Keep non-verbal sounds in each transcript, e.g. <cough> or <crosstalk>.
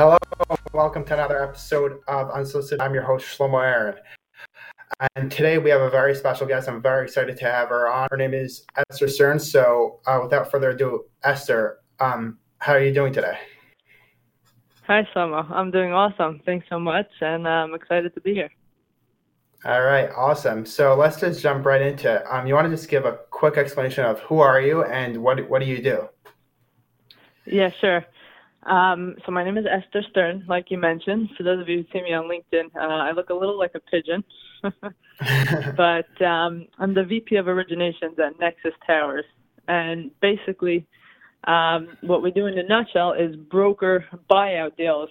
Hello, welcome to another episode of Unsolicited. I'm your host, Shlomo Aaron. And today we have a very special guest. I'm very excited to have her on. Her name is Esther Stern. So, uh, without further ado, Esther, um, how are you doing today? Hi, Shlomo. I'm doing awesome. Thanks so much, and uh, I'm excited to be here. All right, awesome. So let's just jump right into it. Um, you want to just give a quick explanation of who are you and what what do you do? Yeah, sure. Um, so my name is Esther Stern, like you mentioned. For those of you who see me on LinkedIn, uh, I look a little like a pigeon, <laughs> <laughs> but um, I'm the VP of Originations at Nexus Towers, and basically, um, what we do in a nutshell is broker buyout deals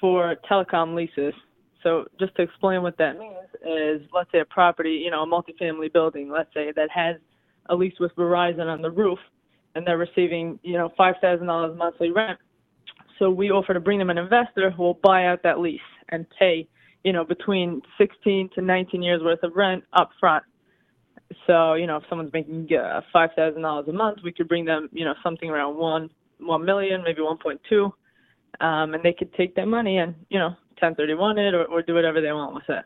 for telecom leases. So just to explain what that means is, let's say a property, you know, a multifamily building, let's say that has a lease with Verizon on the roof, and they're receiving, you know, five thousand dollars monthly rent so we offer to bring them an investor who will buy out that lease and pay, you know, between 16 to 19 years worth of rent up front. So, you know, if someone's making uh, $5,000 a month, we could bring them, you know, something around 1, 1 million, maybe 1.2. Um, and they could take that money and, you know, 1031 it or, or do whatever they want with it.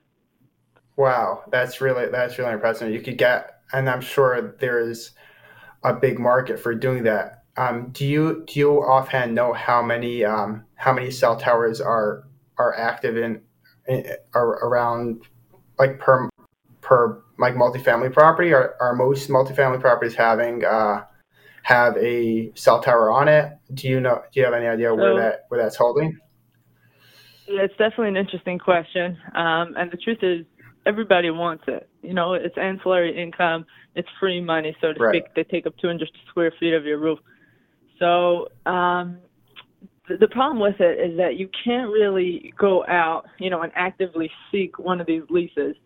Wow. That's really, that's really impressive. You could get, and I'm sure there's a big market for doing that um, do you do you offhand know how many um, how many cell towers are are active in, in are around like per per like multifamily property? Are are most multifamily properties having uh, have a cell tower on it? Do you know? Do you have any idea where so, that where that's holding? Yeah, it's definitely an interesting question. Um, and the truth is, everybody wants it. You know, it's ancillary income. It's free money, so to right. speak. They take up 200 square feet of your roof. So um, the problem with it is that you can't really go out, you know, and actively seek one of these leases.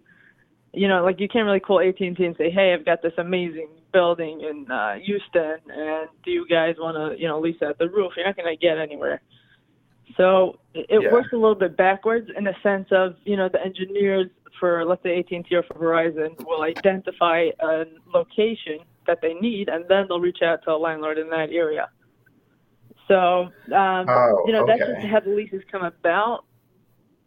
You know, like you can't really call AT&T and say, "Hey, I've got this amazing building in uh, Houston, and do you guys want to, you know, lease out the roof?" You're not going to get anywhere. So it yeah. works a little bit backwards in the sense of, you know, the engineers for, let's say, AT&T or for Verizon will identify a location that they need, and then they'll reach out to a landlord in that area. So, um, oh, you know, okay. that's just how the leases come about.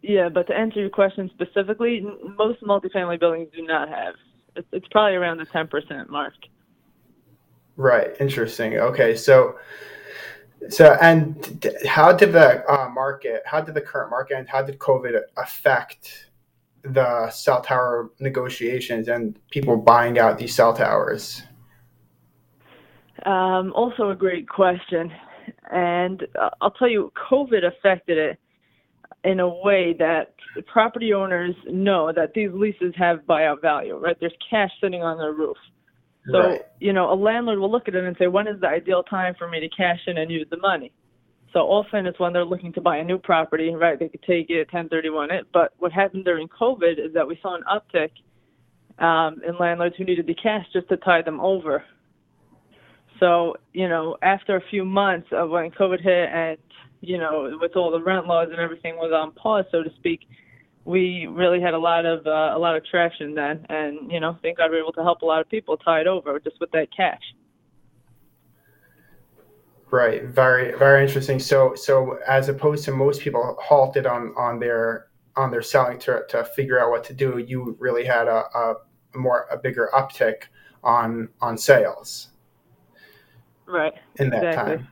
Yeah, but to answer your question specifically, most multifamily buildings do not have. It's, it's probably around the 10% mark. Right. Interesting. Okay. So, so and how did the uh, market, how did the current market, and how did COVID affect the cell tower negotiations and people buying out these cell towers? Um, also, a great question. And uh, I'll tell you, COVID affected it in a way that property owners know that these leases have buyout value, right? There's cash sitting on their roof. So, right. you know, a landlord will look at it and say, when is the ideal time for me to cash in and use the money? So often it's when they're looking to buy a new property, right? They could take it, 1031 it. But what happened during COVID is that we saw an uptick um, in landlords who needed the cash just to tie them over. So, you know, after a few months of when COVID hit and, you know, with all the rent laws and everything was on pause, so to speak, we really had a lot of uh, a lot of traction then, and you know, thank God we were able to help a lot of people tie it over just with that cash. Right, very very interesting. So so as opposed to most people halted on on their on their selling to to figure out what to do, you really had a, a more a bigger uptick on on sales right. In that exactly. time.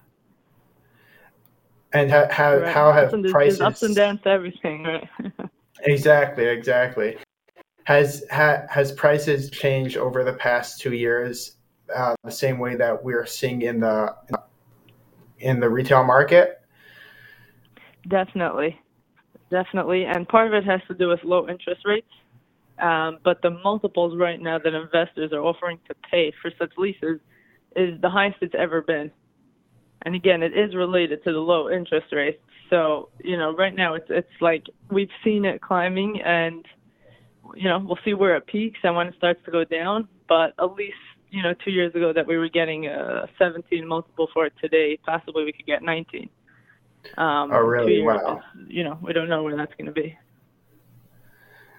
And how how, right. how have prices ups and downs to everything right? <laughs> Exactly exactly. Has ha, has prices changed over the past two years uh, the same way that we're seeing in the in the retail market? Definitely. Definitely. And part of it has to do with low interest rates um, but the multiples right now that investors are offering to pay for such leases is the highest it's ever been. And again, it is related to the low interest rates. So, you know, right now it's it's like we've seen it climbing and you know, we'll see where it peaks and when it starts to go down, but at least, you know, 2 years ago that we were getting a 17 multiple for it today, possibly we could get 19. Um, oh, really? Wow. You know, we don't know where that's going to be.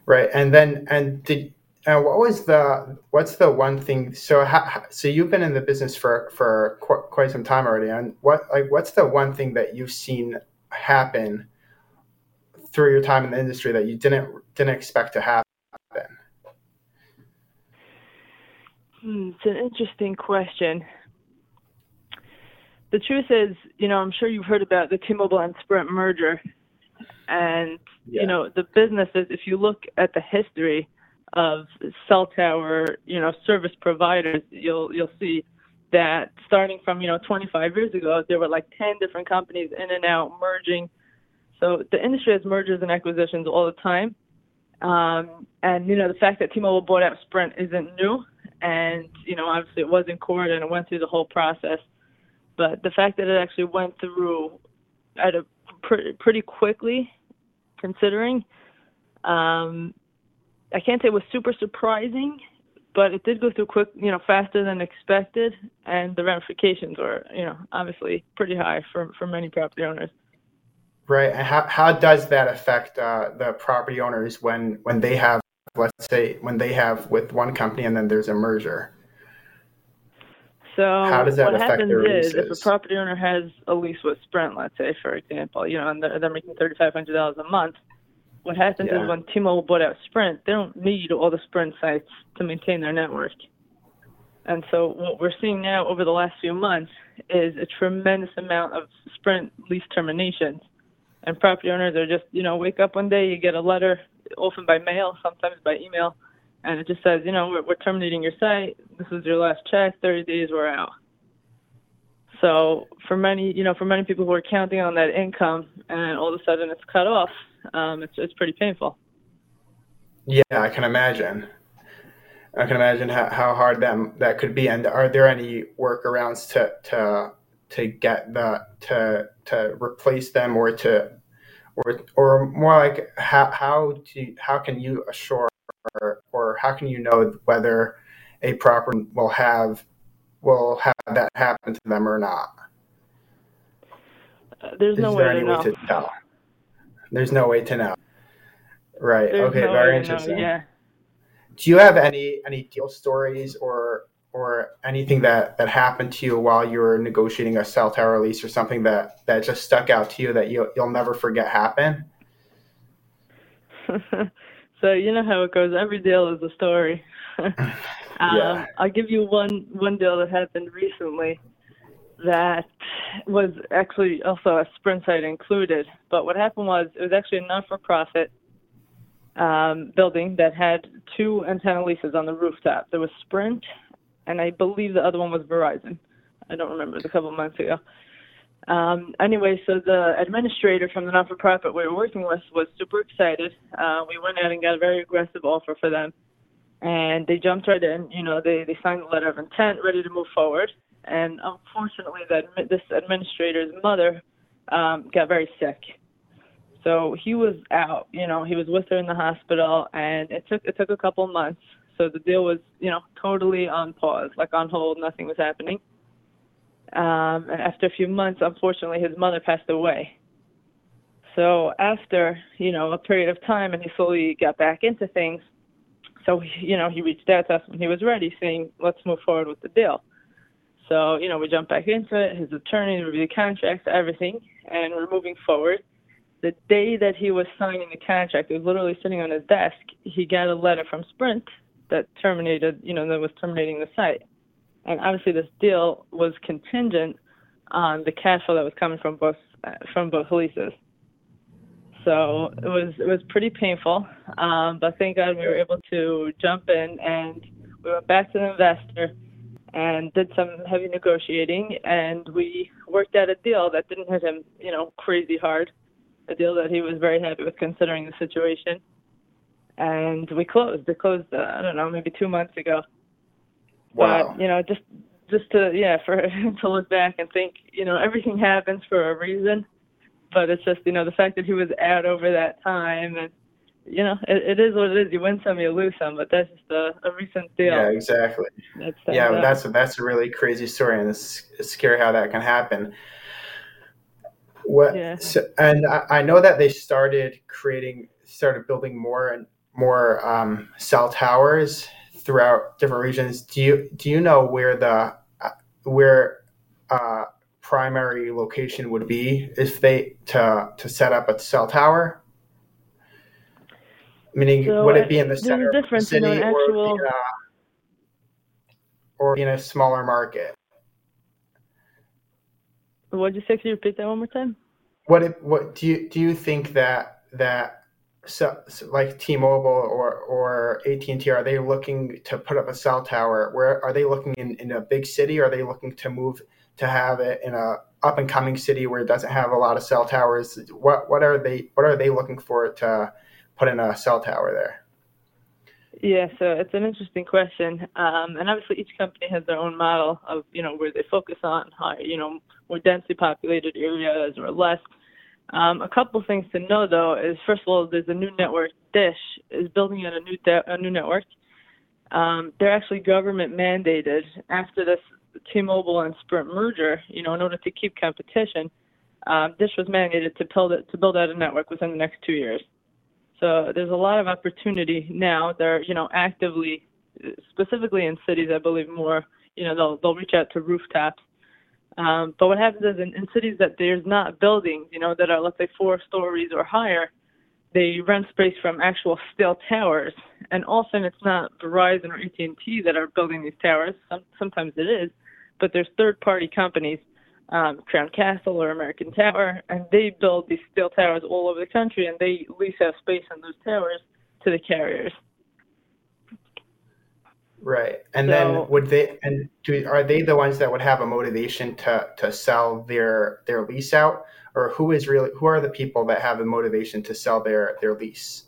Right. And then, and did, and what was the what's the one thing? So how, so you've been in the business for for qu- quite some time already, and what like what's the one thing that you've seen happen through your time in the industry that you didn't didn't expect to happen? Hmm, it's an interesting question. The truth is, you know, I'm sure you've heard about the T-Mobile and Sprint merger, and yeah. you know, the businesses. If you look at the history of cell tower, you know, service providers, you'll you'll see that starting from you know 25 years ago, there were like 10 different companies in and out merging. So the industry has mergers and acquisitions all the time. Um, and you know the fact that T-Mobile bought out Sprint isn't new, and you know obviously it was in court and it went through the whole process. But the fact that it actually went through at a pretty pretty quickly, considering, um, I can't say it was super surprising, but it did go through quick, you know, faster than expected, and the ramifications were, you know, obviously pretty high for for many property owners. Right. And how how does that affect uh, the property owners when when they have, let's say, when they have with one company and then there's a merger? So how does that what affect happens their is if a property owner has a lease with Sprint, let's say, for example, you know, and they're, they're making thirty five hundred dollars a month. What happens yeah. is when T-Mobile bought out Sprint, they don't need all the Sprint sites to maintain their network. And so what we're seeing now over the last few months is a tremendous amount of Sprint lease terminations. And property owners are just, you know, wake up one day, you get a letter, often by mail, sometimes by email, and it just says, you know, we're, we're terminating your site. This is your last check. 30 days, we're out. So for many, you know, for many people who are counting on that income and all of a sudden it's cut off, um, it's it's pretty painful. Yeah, I can imagine. I can imagine how, how hard that that could be. And are there any workarounds to to to get the to to replace them or to or or more like how how do how can you assure or, or how can you know whether a property will have will have that happen to them or not? Uh, there's Is no there way, any way to tell. There's no way to know. Right. There's okay. No very interesting. Know, yeah. Do you have any any deal stories or or anything that that happened to you while you were negotiating a cell tower lease or something that that just stuck out to you that you you'll never forget happen? <laughs> So you know how it goes. Every deal is a story. <laughs> <laughs> um, yeah. I'll give you one one deal that happened recently that was actually also a sprint site included. But what happened was it was actually a non-for-profit um, building that had two antenna leases on the rooftop. There was Sprint, and I believe the other one was Verizon. I don't remember. It was a couple months ago. Um, anyway, so the administrator from the non-for-profit we were working with was super excited. Uh, we went out and got a very aggressive offer for them, and they jumped right in. You know, they they signed the letter of intent, ready to move forward. And unfortunately, that this administrator's mother um, got very sick, so he was out. You know, he was with her in the hospital, and it took it took a couple months. So the deal was, you know, totally on pause, like on hold. Nothing was happening. Um, and after a few months, unfortunately, his mother passed away. So after you know a period of time, and he slowly got back into things. So you know he reached out to us when he was ready, saying, "Let's move forward with the deal." So you know we jumped back into it. His attorney reviewed the contracts, everything, and we're moving forward. The day that he was signing the contract, it was literally sitting on his desk. He got a letter from Sprint that terminated, you know, that was terminating the site and obviously this deal was contingent on the cash flow that was coming from both from both leases. So it was it was pretty painful, um, but thank God we were able to jump in and we went back to the investor and did some heavy negotiating and we worked out a deal that didn't hit him, you know, crazy hard. A deal that he was very happy with considering the situation. And we closed. It closed, uh, I don't know, maybe two months ago. Wow. But you know, just just to yeah, <laughs> for to look back and think, you know, everything happens for a reason. But it's just you know the fact that he was out over that time and you know, it, it is what it is. You win some, you lose some, but that's just a, a recent deal. Yeah, exactly. That's yeah, up. that's a, that's a really crazy story, and it's, it's scary how that can happen. What? Yeah. So, and I, I, know that they started creating, started building more and more um, cell towers throughout different regions. Do you do you know where the uh, where uh, primary location would be if they to to set up a cell tower? Meaning, So would uh, it be in the center of the difference, you know, city or actual. in a, or in a smaller market? What'd you say? Can you repeat that one more time? What it, what do you do you think that that so, so like T-Mobile or or AT&T are they looking to put up a cell tower? Where are they looking in, in a big city? Or are they looking to move to have it in a up and coming city where it doesn't have a lot of cell towers? What what are they what are they looking for to put in a cell tower there? Yeah, so it's an interesting question, um, and obviously each company has their own model of you know where they focus on, high, you know, more densely populated areas or less. Um, a couple things to know though is first of all, there's a new network. Dish is building out a new de- a new network. Um, they're actually government mandated after this T-Mobile and Sprint merger. You know, in order to keep competition, um, Dish was mandated to build it to build out a network within the next two years. So there's a lot of opportunity now. They're you know actively, specifically in cities, I believe more. You know they'll they'll reach out to rooftops. Um, but what happens is in, in cities that there's not buildings, you know, that are let's say four stories or higher, they rent space from actual steel towers, and often it's not Verizon or AT&T that are building these towers. Some, sometimes it is, but there's third-party companies, um, Crown Castle or American Tower, and they build these steel towers all over the country, and they lease out space on those towers to the carriers. Right, and So then would they and do are they the ones that would have a motivation to to sell their their lease out, or who is really who are the people that have the motivation to sell their their lease?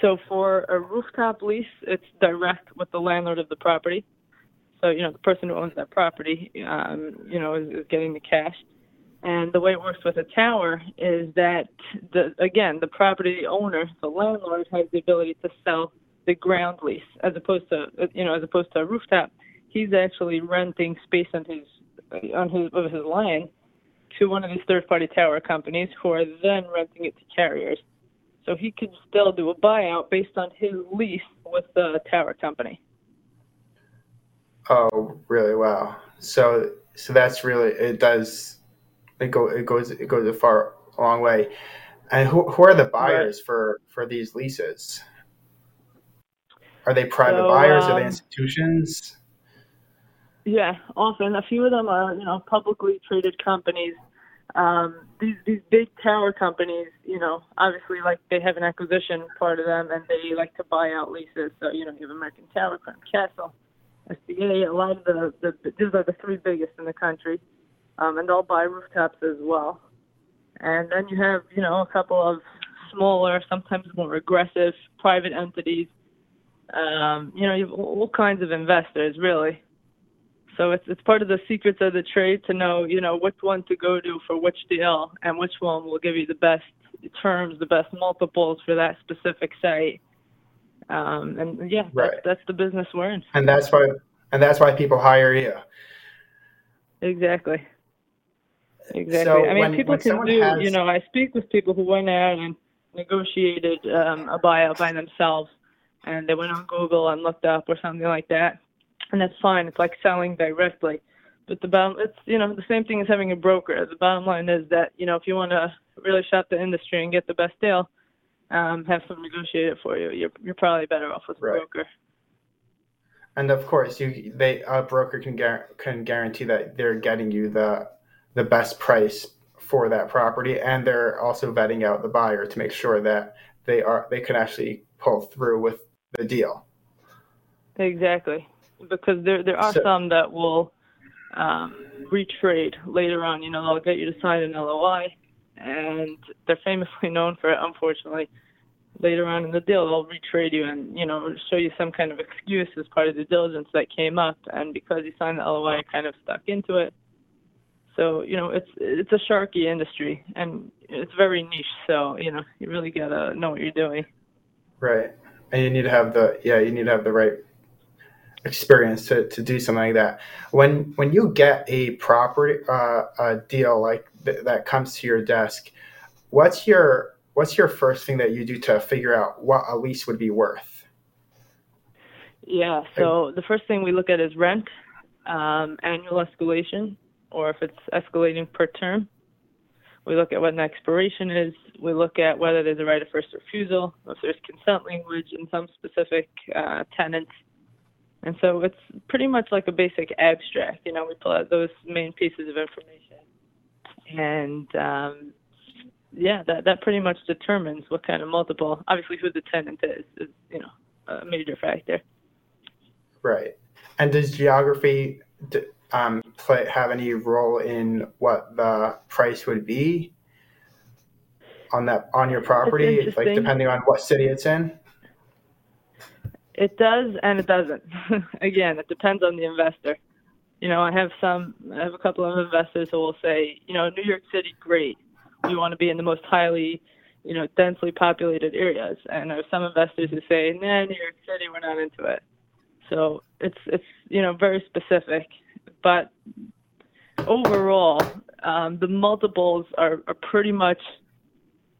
So for a rooftop lease, it's direct with the landlord of the property. So you know the person who owns that property, um, you know, is, is getting the cash. And the way it works with a tower is that the again the property owner, the landlord, has the ability to sell the ground lease as opposed to you know as opposed to a rooftop. He's actually renting space on his on his of his land to one of these third party tower companies who are then renting it to carriers. So he could still do a buyout based on his lease with the tower company. Oh, really? Wow. So so that's really it does it go it goes it goes a far a long way. And who who are the Right. buyers for for these leases? Are they private So buyers? Are they um, institutions? yeah, often a few of them are you know publicly traded companies. Um, these these big tower companies, you know, obviously like they have an acquisition part of them, and they like to buy out leases. So you know, you have American Tower, Crown Castle, SBA. A lot of the, the these are the three biggest in the country, um, and they'll buy rooftops as well. And then you have you know a couple of smaller, sometimes more aggressive private entities. Um, you know, you have all kinds of investors really. So it's it's part of the secrets of the trade to know, you know, which one to go to for which deal and which one will give you the best terms, the best multiples for that specific site. Um, and yeah, that's Right. that's the business we're in. And that's why and that's why people hire you. Exactly. Exactly. So I mean, when people when can do. You know, I speak with people who went out and negotiated um, a buyout by themselves, and they went on Google and looked up or something like that, and that's fine. It's like selling directly. But the bottom, it's you know the same thing as having a broker. The bottom line is that you know if you want to really shop the industry and get the best deal, um, have someone negotiate it for you. You're you're probably better off with a right. broker. And of course, you they a broker can guar- can guarantee that they're getting you the the best price for that property, and they're also vetting out the buyer to make sure that they are they can actually pull through with the deal. Exactly, because there there are So some that will um, retrade later on. You know, they'll get you to sign an LOI, and they're famously <laughs> known for it. Unfortunately, later on in the deal, they'll retrade you and you know show you some kind of excuse as part of the diligence that came up, and because you signed the LOI, kind of stuck into it. So you know, it's it's a sharky industry, and it's very niche. So you know, you really gotta know what you're doing. right, and you need to have the yeah you need to have the right experience to, to do something like that. When when you get a property uh, a deal like th- that comes to your desk, what's your what's your first thing that you do to figure out what a lease would be worth? Yeah. So the first thing we look at is rent, um, annual escalation, or if it's escalating per term. We look at what an expiration is. We look at whether there's a right of first refusal, if there's consent language in some specific uh, tenants. And so it's pretty much like a basic abstract. You know, we pull out those main pieces of information. And um, yeah, that, that pretty much determines what kind of multiple. Obviously, who the tenant is, is, you know, a major factor. Right. And does geography um, play, have any role in what the price would be on that on your property, like depending on what city it's in? It does and it doesn't. <laughs> Again, it depends on the investor. You know, I have some, I have a couple of investors who will say, you know, New York City, great. We want to be in the most highly, you know, densely populated areas. And there are some investors who say, nah, New York City, we're not into it. So it's it's you know very specific, but overall, um, the multiples are, are pretty much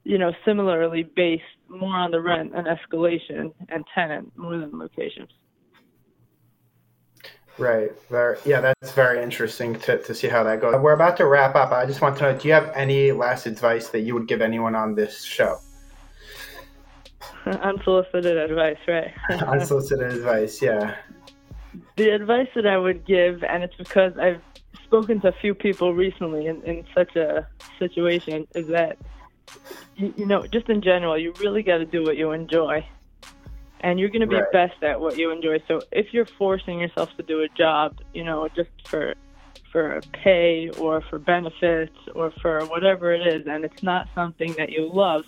you know similarly based more on the rent and escalation and tenant more than locations. Right. Very, yeah, that's very interesting to, to see how that goes. We're about to wrap up. I just want to know do you have any last advice that you would give anyone on this show? <laughs> Unsolicited advice, right? <laughs> Unsolicited advice, yeah. The advice that I would give, and it's because I've spoken to a few people recently in, in such a situation, is that, you, you know, just in general, you really got to do what you enjoy. And you're going to be right. best at what you enjoy. So if you're forcing yourself to do a job, you know, just for for pay or for benefits or for whatever it is, and it's not something that you love,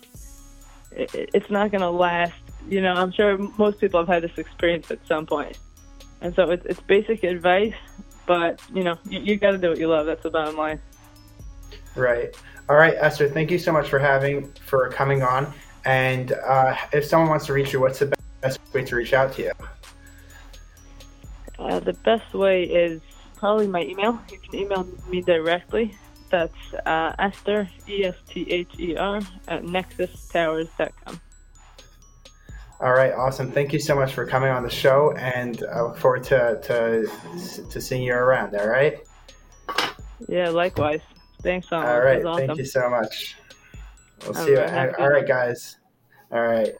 it, it's not going to last. You know, I'm sure most people have had this experience at some point. And so it's, it's basic advice, but, you know, you, you got to do what you love. That's the bottom line. Right. All right, Esther, thank you so much for having, for coming on. And uh, if someone wants to reach you, what's the best way to reach out to you? Uh, the best way is probably my email. You can email me directly. That's uh, Esther, E S T H E R, at nexustowers.com. All right, awesome. Thank you so much for coming on the show, and I look forward to, to, to seeing you around, all right? Yeah, likewise. Thanks, Tom. All right, awesome. thank you so much. We'll all see right, you. All right, guys. All right.